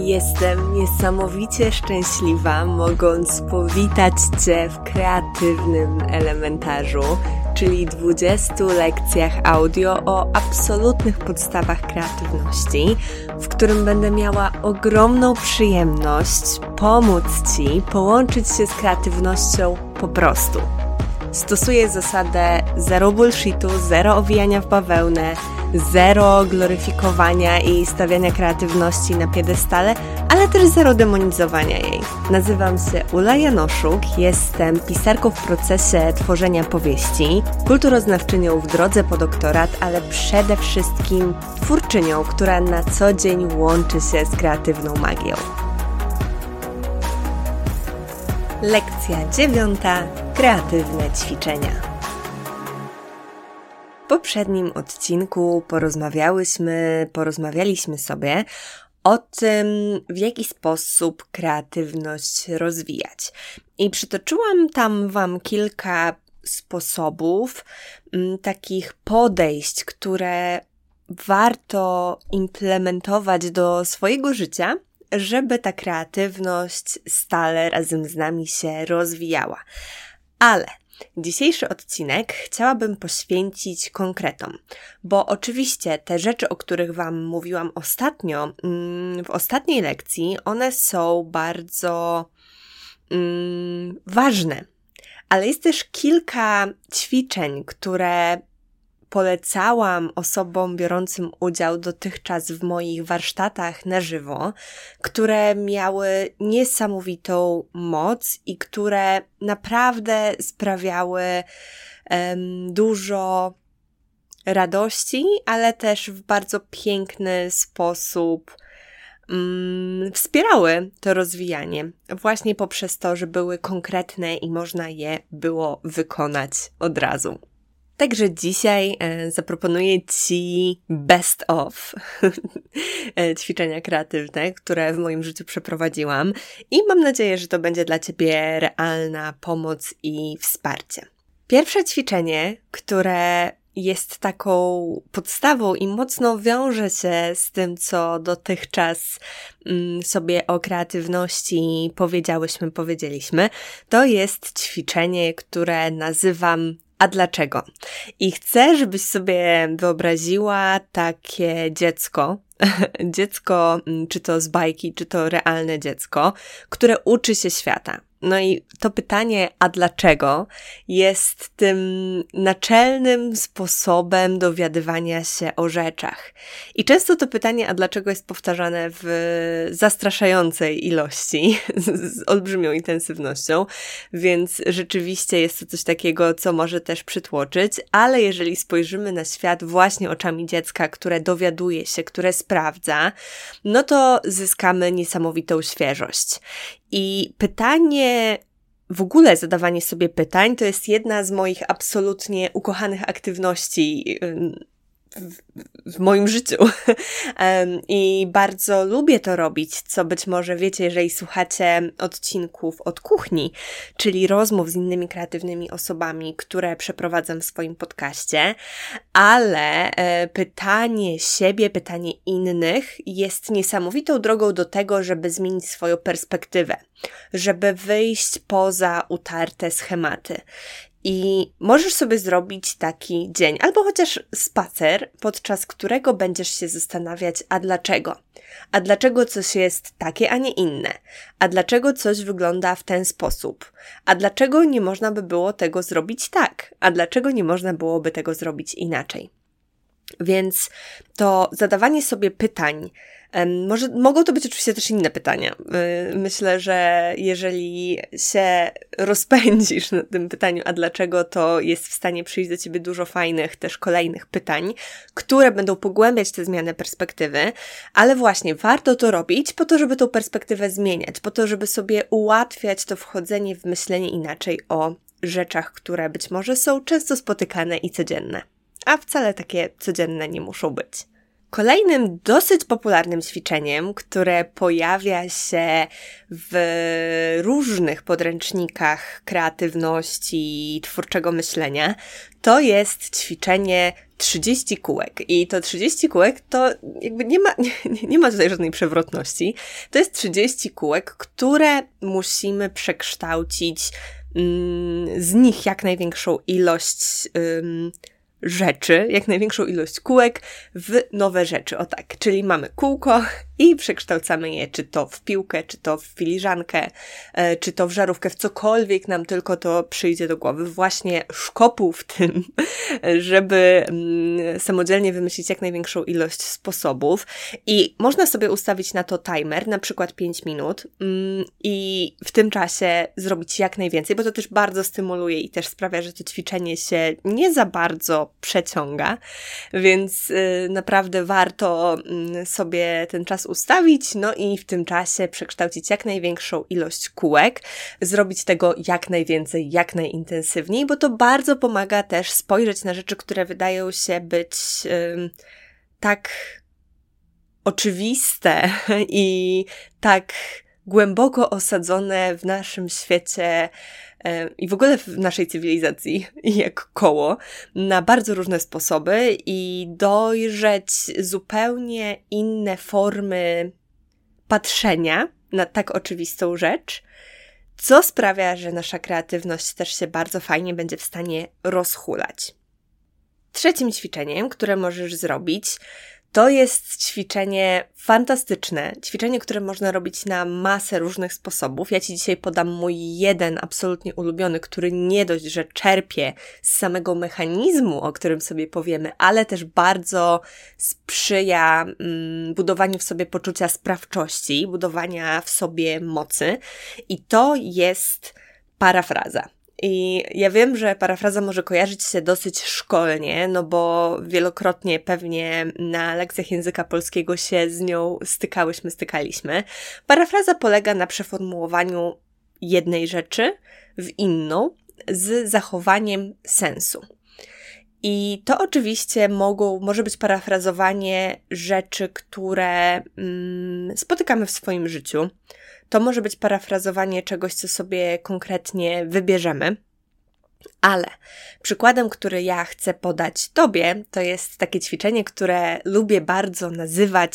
Jestem niesamowicie szczęśliwa, mogąc powitać Cię w kreatywnym elementarzu, czyli 20 lekcjach audio o absolutnych podstawach kreatywności, w którym będę miała ogromną przyjemność pomóc Ci połączyć się z kreatywnością po prostu. Stosuję zasadę zero bullshitu, zero owijania w bawełnę, zero gloryfikowania i stawiania kreatywności na piedestale, ale też zero demonizowania jej. Nazywam się Ula Janoszuk, jestem pisarką w procesie tworzenia powieści, kulturoznawczynią w drodze po doktorat, ale przede wszystkim twórczynią, która na co dzień łączy się z kreatywną magią. Lekcja dziewiąta. Kreatywne ćwiczenia. Poprzednim odcinku porozmawiałyśmy, porozmawialiśmy sobie o tym, w jaki sposób kreatywność rozwijać. I przytoczyłam tam Wam kilka sposobów, mm, takich podejść, które warto implementować do swojego życia, żeby ta kreatywność stale razem z nami się rozwijała. Ale Dzisiejszy odcinek chciałabym poświęcić konkretom, bo oczywiście te rzeczy, o których Wam mówiłam ostatnio, mm, w ostatniej lekcji, one są bardzo mm, ważne. Ale jest też kilka ćwiczeń, które polecałam osobom biorącym udział dotychczas w moich warsztatach na żywo, które miały niesamowitą moc i które naprawdę sprawiały um, dużo radości, ale też w bardzo piękny sposób um, wspierały to rozwijanie, właśnie poprzez to, że były konkretne i można je było wykonać od razu. Także dzisiaj e, zaproponuję Ci best of e, ćwiczenia kreatywne, które w moim życiu przeprowadziłam i mam nadzieję, że to będzie dla Ciebie realna pomoc i wsparcie. Pierwsze ćwiczenie, które jest taką podstawą i mocno wiąże się z tym, co dotychczas mm, sobie o kreatywności powiedziałyśmy, powiedzieliśmy, to jest ćwiczenie, które nazywam a dlaczego? I chcę, żebyś sobie wyobraziła takie dziecko, dziecko, mm, czy to z bajki, czy to realne dziecko, które uczy się świata. No i to pytanie, a dlaczego, jest tym naczelnym sposobem dowiadywania się o rzeczach. I często to pytanie, a dlaczego jest powtarzane w zastraszającej ilości, z olbrzymią intensywnością, więc rzeczywiście jest to coś takiego, co może też przytłoczyć, ale jeżeli spojrzymy na świat właśnie oczami dziecka, które dowiaduje się, które sprawdza, no to zyskamy niesamowitą świeżość. I pytanie, w ogóle zadawanie sobie pytań, to jest jedna z moich absolutnie ukochanych aktywności w, moim życiu. I bardzo lubię to robić, co być może wiecie, jeżeli słuchacie odcinków od kuchni, czyli rozmów z innymi kreatywnymi osobami, które przeprowadzam w swoim podcaście, ale e, pytanie siebie, pytanie innych jest niesamowitą drogą do tego, żeby zmienić swoją perspektywę, żeby wyjść poza utarte schematy. I możesz sobie zrobić taki dzień, albo chociaż spacer, podczas którego będziesz się zastanawiać, a dlaczego? A dlaczego coś jest takie, a nie inne? A dlaczego coś wygląda w ten sposób? A dlaczego nie można by było tego zrobić tak? A dlaczego nie można byłoby tego zrobić inaczej? Więc to zadawanie sobie pytań, może, mogą to być oczywiście też inne pytania. Y, myślę, że jeżeli się rozpędzisz na tym pytaniu, a dlaczego, to jest w stanie przyjść do ciebie dużo fajnych też kolejnych pytań, które będą pogłębiać te zmiany perspektywy, ale właśnie warto to robić po to, żeby tą perspektywę zmieniać, po to, żeby sobie ułatwiać to wchodzenie w myślenie inaczej o rzeczach, które być może są często spotykane i codzienne, a wcale takie codzienne nie muszą być. Kolejnym dosyć popularnym ćwiczeniem, które pojawia się w różnych podręcznikach kreatywności i twórczego myślenia, to jest ćwiczenie 30 kółek. I to 30 kółek to jakby nie ma, nie, nie ma tutaj żadnej przewrotności. To jest 30 kółek, które musimy przekształcić mm, z nich jak największą ilość rzeczy, jak największą ilość kółek w nowe rzeczy. O tak, czyli mamy kółko i przekształcamy je czy to w piłkę, czy to w filiżankę, e, czy to w żarówkę, w cokolwiek nam tylko to przyjdzie do głowy. Właśnie szkopuł w tym, żeby mm, samodzielnie wymyślić jak największą ilość sposobów i można sobie ustawić na to timer, na przykład 5 minut mm, i w tym czasie zrobić jak najwięcej, bo to też bardzo stymuluje i też sprawia, że to ćwiczenie się nie za bardzo przeciąga, więc y, naprawdę warto mm, sobie ten czas ustawić, no i w tym czasie przekształcić jak największą ilość kółek, zrobić tego jak najwięcej, jak najintensywniej, bo to bardzo pomaga też spojrzeć na rzeczy, które wydają się być yy, tak oczywiste i tak głęboko osadzone w naszym świecie i w ogóle w naszej cywilizacji, jak koło, na bardzo różne sposoby i dojrzeć zupełnie inne formy patrzenia na tak oczywistą rzecz, co sprawia, że nasza kreatywność też się bardzo fajnie będzie w stanie rozhulać. Trzecim ćwiczeniem, które możesz zrobić, to jest ćwiczenie fantastyczne, ćwiczenie, które można robić na masę różnych sposobów. Ja Ci dzisiaj podam mój jeden absolutnie ulubiony, który nie dość, że czerpie z samego mechanizmu, o którym sobie powiemy, ale też bardzo sprzyja mm, budowaniu w sobie poczucia sprawczości, budowania w sobie mocy. I to jest parafraza. I ja wiem, że parafraza może kojarzyć się dosyć szkolnie, no bo wielokrotnie pewnie na lekcjach języka polskiego się z nią stykałyśmy, stykaliśmy. Parafraza polega na przeformułowaniu jednej rzeczy w inną z zachowaniem sensu. I to oczywiście mogą, może być parafrazowanie rzeczy, które mm, spotykamy w swoim życiu. To może być parafrazowanie czegoś, co sobie konkretnie wybierzemy. Ale przykładem, który ja chcę podać Tobie, to jest takie ćwiczenie, które lubię bardzo nazywać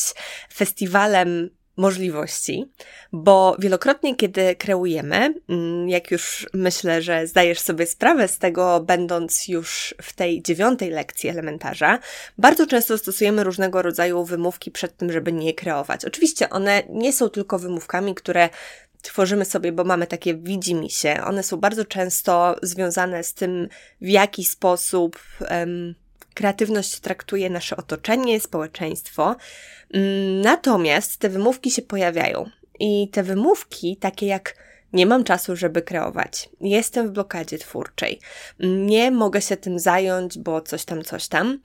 festiwalem możliwości, bo wielokrotnie, kiedy kreujemy, mm, jak już myślę, że zdajesz sobie sprawę z tego, będąc już w tej dziewiątej lekcji elementarza, bardzo często stosujemy różnego rodzaju wymówki przed tym, żeby nie kreować. Oczywiście one nie są tylko wymówkami, które tworzymy sobie, bo mamy takie widzimy się. One są bardzo często związane z tym, w jaki sposób um, kreatywność traktuje nasze otoczenie, społeczeństwo. Mm, natomiast te wymówki się pojawiają. I te wymówki, takie jak nie mam czasu, żeby kreować, jestem w blokadzie twórczej, nie mogę się tym zająć, bo coś tam, coś tam,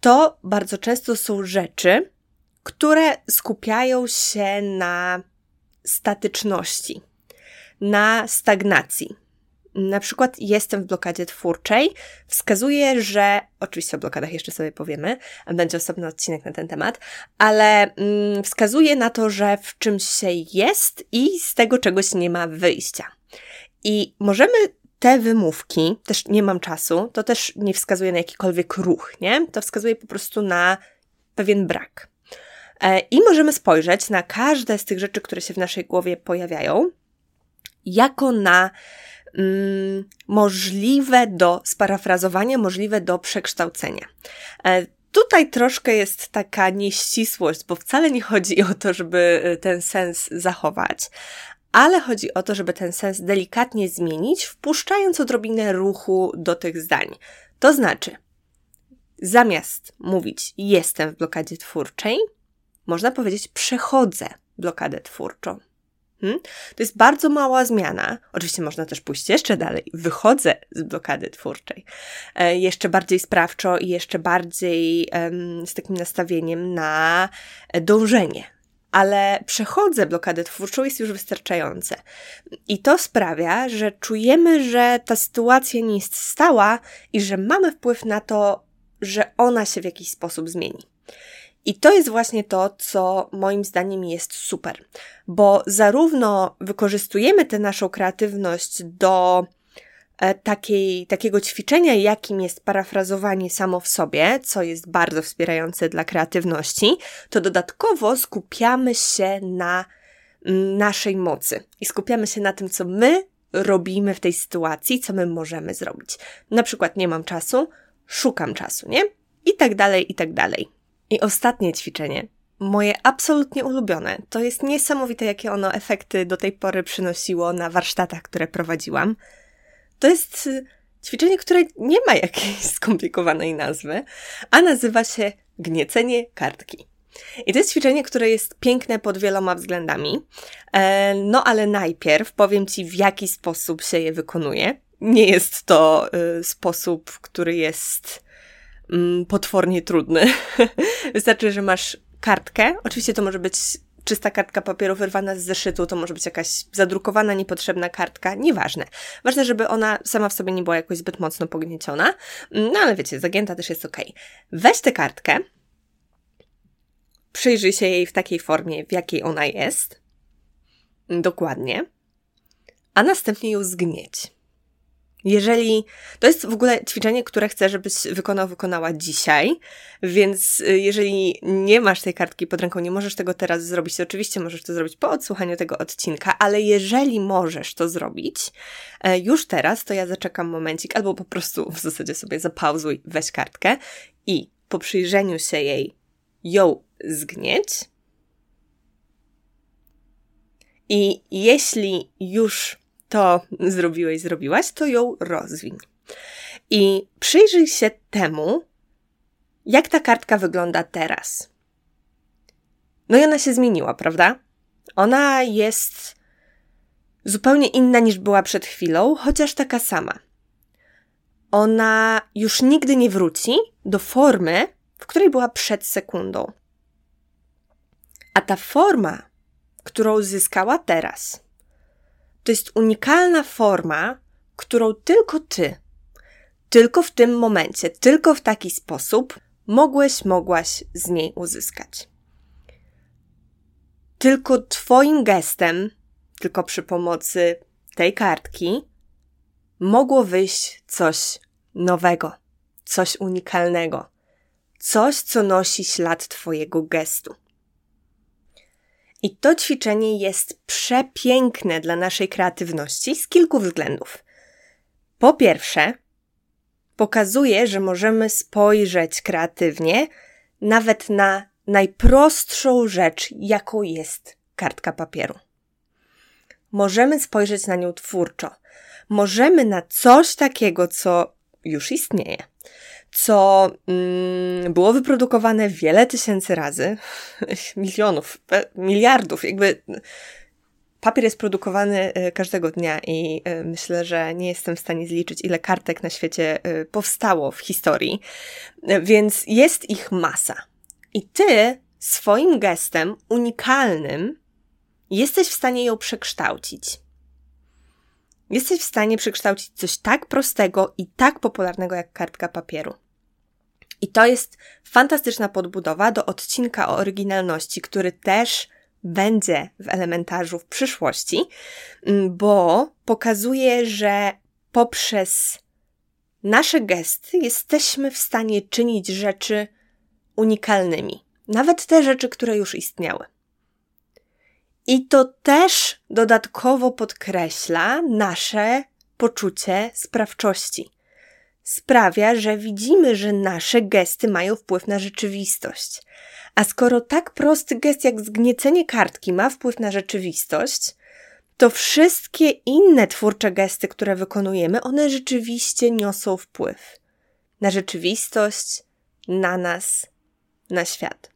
to bardzo często są rzeczy, które skupiają się na statyczności, na stagnacji na przykład jestem w blokadzie twórczej, wskazuje, że, oczywiście o blokadach jeszcze sobie powiemy, będzie osobny odcinek na ten temat, ale mm, wskazuje na to, że w czymś się jest i z tego czegoś nie ma wyjścia. I możemy te wymówki, też nie mam czasu, to też nie wskazuje na jakikolwiek ruch, nie? To wskazuje po prostu na pewien brak. E, I możemy spojrzeć na każde z tych rzeczy, które się w naszej głowie pojawiają, jako na mm, możliwe do sparafrazowania, możliwe do przekształcenia. E, Tutaj troszkę jest taka nieścisłość, bo wcale nie chodzi o to, żeby e, ten sens zachować, ale chodzi o to, żeby ten sens delikatnie zmienić, wpuszczając odrobinę ruchu do tych zdań. To znaczy, zamiast mówić jestem w blokadzie twórczej, można powiedzieć przechodzę blokadę twórczą. Hmm? To jest bardzo mała zmiana. Oczywiście można też pójść jeszcze dalej. Wychodzę z blokady twórczej. E, jeszcze bardziej sprawczo i jeszcze bardziej z takim nastawieniem na dążenie. Ale przechodzę blokadę twórczą jest już wystarczające. I to sprawia, że czujemy, że ta sytuacja nie jest stała i że mamy wpływ na to, że ona się w jakiś sposób zmieni. I to jest właśnie to, co moim zdaniem jest super, bo zarówno wykorzystujemy tę naszą kreatywność do e, takiej, takiego ćwiczenia, jakim jest parafrazowanie samo w sobie, co jest bardzo wspierające dla kreatywności, to dodatkowo skupiamy się na naszej mocy i skupiamy się na tym, co my robimy w tej sytuacji, co my możemy zrobić. Na przykład nie mam czasu, szukam czasu, nie? I tak dalej, i tak dalej. I ostatnie ćwiczenie, moje absolutnie ulubione. To jest niesamowite, jakie ono efekty do tej pory przynosiło na warsztatach, które prowadziłam. To jest y, ćwiczenie, które nie ma jakiejś skomplikowanej nazwy, a nazywa się gniecenie kartki. I to jest ćwiczenie, które jest piękne pod wieloma względami. E, no ale najpierw powiem Ci, w jaki sposób się je wykonuje. Nie jest to y, sposób, który jest mm, potwornie trudny. Wystarczy, że masz kartkę. Oczywiście to może być czysta kartka papieru wyrwana z zeszytu, to może być jakaś zadrukowana, niepotrzebna kartka, nieważne. Ważne, żeby ona sama w sobie nie była jakoś zbyt mocno pognieciona, no ale wiecie, zagięta też jest ok. Weź tę kartkę, przyjrzyj się jej w takiej formie, w jakiej ona jest, dokładnie, a następnie ją zgnieć. Jeżeli to jest w ogóle ćwiczenie, które chcę, żebyś wykonał, wykonała dzisiaj, więc y, jeżeli nie masz tej kartki pod ręką, nie możesz tego teraz zrobić, to oczywiście możesz to zrobić po odsłuchaniu tego odcinka, ale jeżeli możesz to zrobić e, już teraz, to ja zaczekam momencik, albo po prostu w zasadzie sobie zapauzuj, weź kartkę i po przyjrzeniu się jej ją zgnieć. I jeśli już to zrobiłeś, zrobiłaś, to ją rozwiń. I przyjrzyj się temu, jak ta kartka wygląda teraz. No i ona się zmieniła, prawda? Ona jest zupełnie inna niż była przed chwilą, chociaż taka sama. Ona już nigdy nie wróci do formy, w której była przed sekundą. A ta forma, którą zyskała teraz, to jest unikalna forma, którą tylko ty, tylko w tym momencie, tylko w taki sposób mogłeś, mogłaś z niej uzyskać. Tylko Twoim gestem, tylko przy pomocy tej kartki, mogło wyjść coś nowego, coś unikalnego, coś, co nosi ślad Twojego gestu. I to ćwiczenie jest przepiękne dla naszej kreatywności z kilku względów. Po pierwsze, pokazuje, że możemy spojrzeć kreatywnie nawet na najprostszą rzecz, jaką jest kartka papieru. Możemy spojrzeć na nią twórczo. Możemy na coś takiego, co już istnieje, co mm, było wyprodukowane wiele tysięcy razy, milionów, miliardów, jakby papier jest produkowany e, każdego dnia i e, myślę, że nie jestem w stanie zliczyć, ile kartek na świecie e, powstało w historii, więc jest ich masa. I ty swoim gestem unikalnym jesteś w stanie ją przekształcić. Jesteś w stanie przekształcić coś tak prostego i tak popularnego jak kartka papieru. I to jest fantastyczna podbudowa do odcinka o oryginalności, który też będzie w elementarzu w przyszłości, mm, bo pokazuje, że poprzez nasze gesty jesteśmy w stanie czynić rzeczy unikalnymi, nawet te rzeczy, które już istniały. I to też dodatkowo podkreśla nasze poczucie sprawczości sprawia, że widzimy, że nasze gesty mają wpływ na rzeczywistość. A skoro tak prosty gest jak zgniecenie kartki ma wpływ na rzeczywistość, to wszystkie inne twórcze gesty, które wykonujemy, one rzeczywiście niosą wpływ na rzeczywistość, na nas, na świat.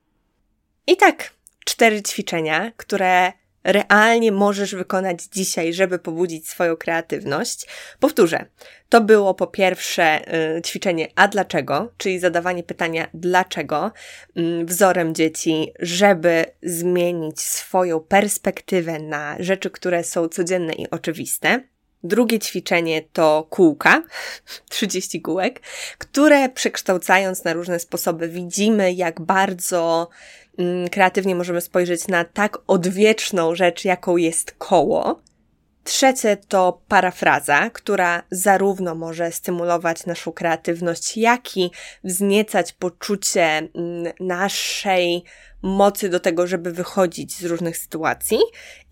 I tak, cztery ćwiczenia, które realnie możesz wykonać dzisiaj, żeby pobudzić swoją kreatywność. Powtórzę, to było po pierwsze y, ćwiczenie a dlaczego, czyli zadawanie pytania dlaczego mm, wzorem dzieci, żeby zmienić swoją perspektywę na rzeczy, które są codzienne i oczywiste. Drugie ćwiczenie to kółka, 30 kółek, które przekształcając na różne sposoby widzimy, jak bardzo kreatywnie możemy spojrzeć na tak odwieczną rzecz, jaką jest koło. Trzecie to parafraza, która zarówno może stymulować naszą kreatywność, jak i wzniecać poczucie mm, naszej mocy do tego, żeby wychodzić z różnych sytuacji.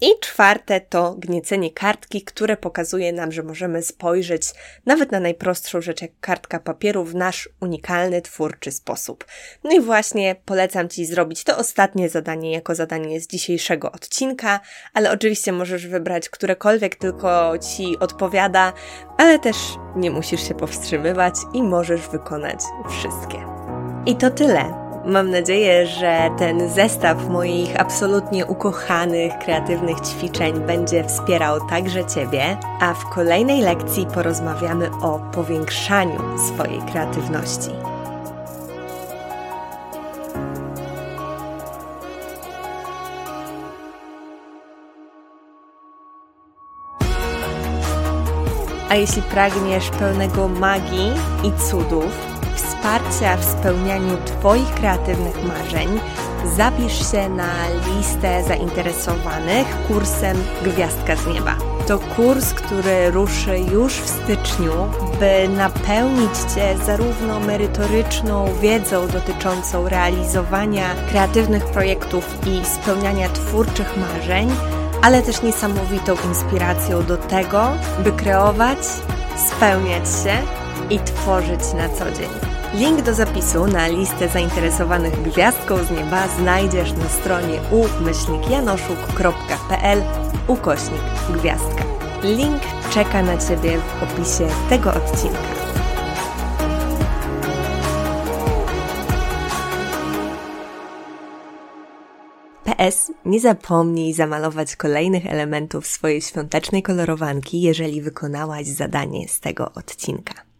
I czwarte to gniecenie kartki, które pokazuje nam, że możemy spojrzeć nawet na najprostszą rzecz, jak kartka papieru, w nasz unikalny, twórczy sposób. No i właśnie polecam Ci zrobić to ostatnie zadanie jako zadanie z dzisiejszego odcinka, ale oczywiście możesz wybrać którekolwiek tylko Ci odpowiada, ale też nie musisz się powstrzymywać i możesz wykonać wszystkie. I to tyle. Mam nadzieję, że ten zestaw moich absolutnie ukochanych, kreatywnych ćwiczeń będzie wspierał także Ciebie, a w kolejnej lekcji porozmawiamy o powiększaniu swojej kreatywności. A jeśli pragniesz pełnego magii i cudów, wsparcia w spełnianiu Twoich kreatywnych marzeń, zapisz się na listę zainteresowanych kursem Gwiazdka z Nieba. To kurs, który ruszy już w styczniu, by napełnić Cię zarówno merytoryczną wiedzą dotyczącą realizowania kreatywnych projektów i spełniania twórczych marzeń, ale też niesamowitą inspiracją do tego, by kreować, spełniać się i tworzyć na co dzień. Link do zapisu na listę zainteresowanych gwiazdką z nieba znajdziesz na stronie umyślnikjanoszuk.pl ukośnik gwiazdka. Link czeka na Ciebie w opisie tego odcinka. PS, nie zapomnij zamalować kolejnych elementów swojej świątecznej kolorowanki, jeżeli wykonałaś zadanie z tego odcinka.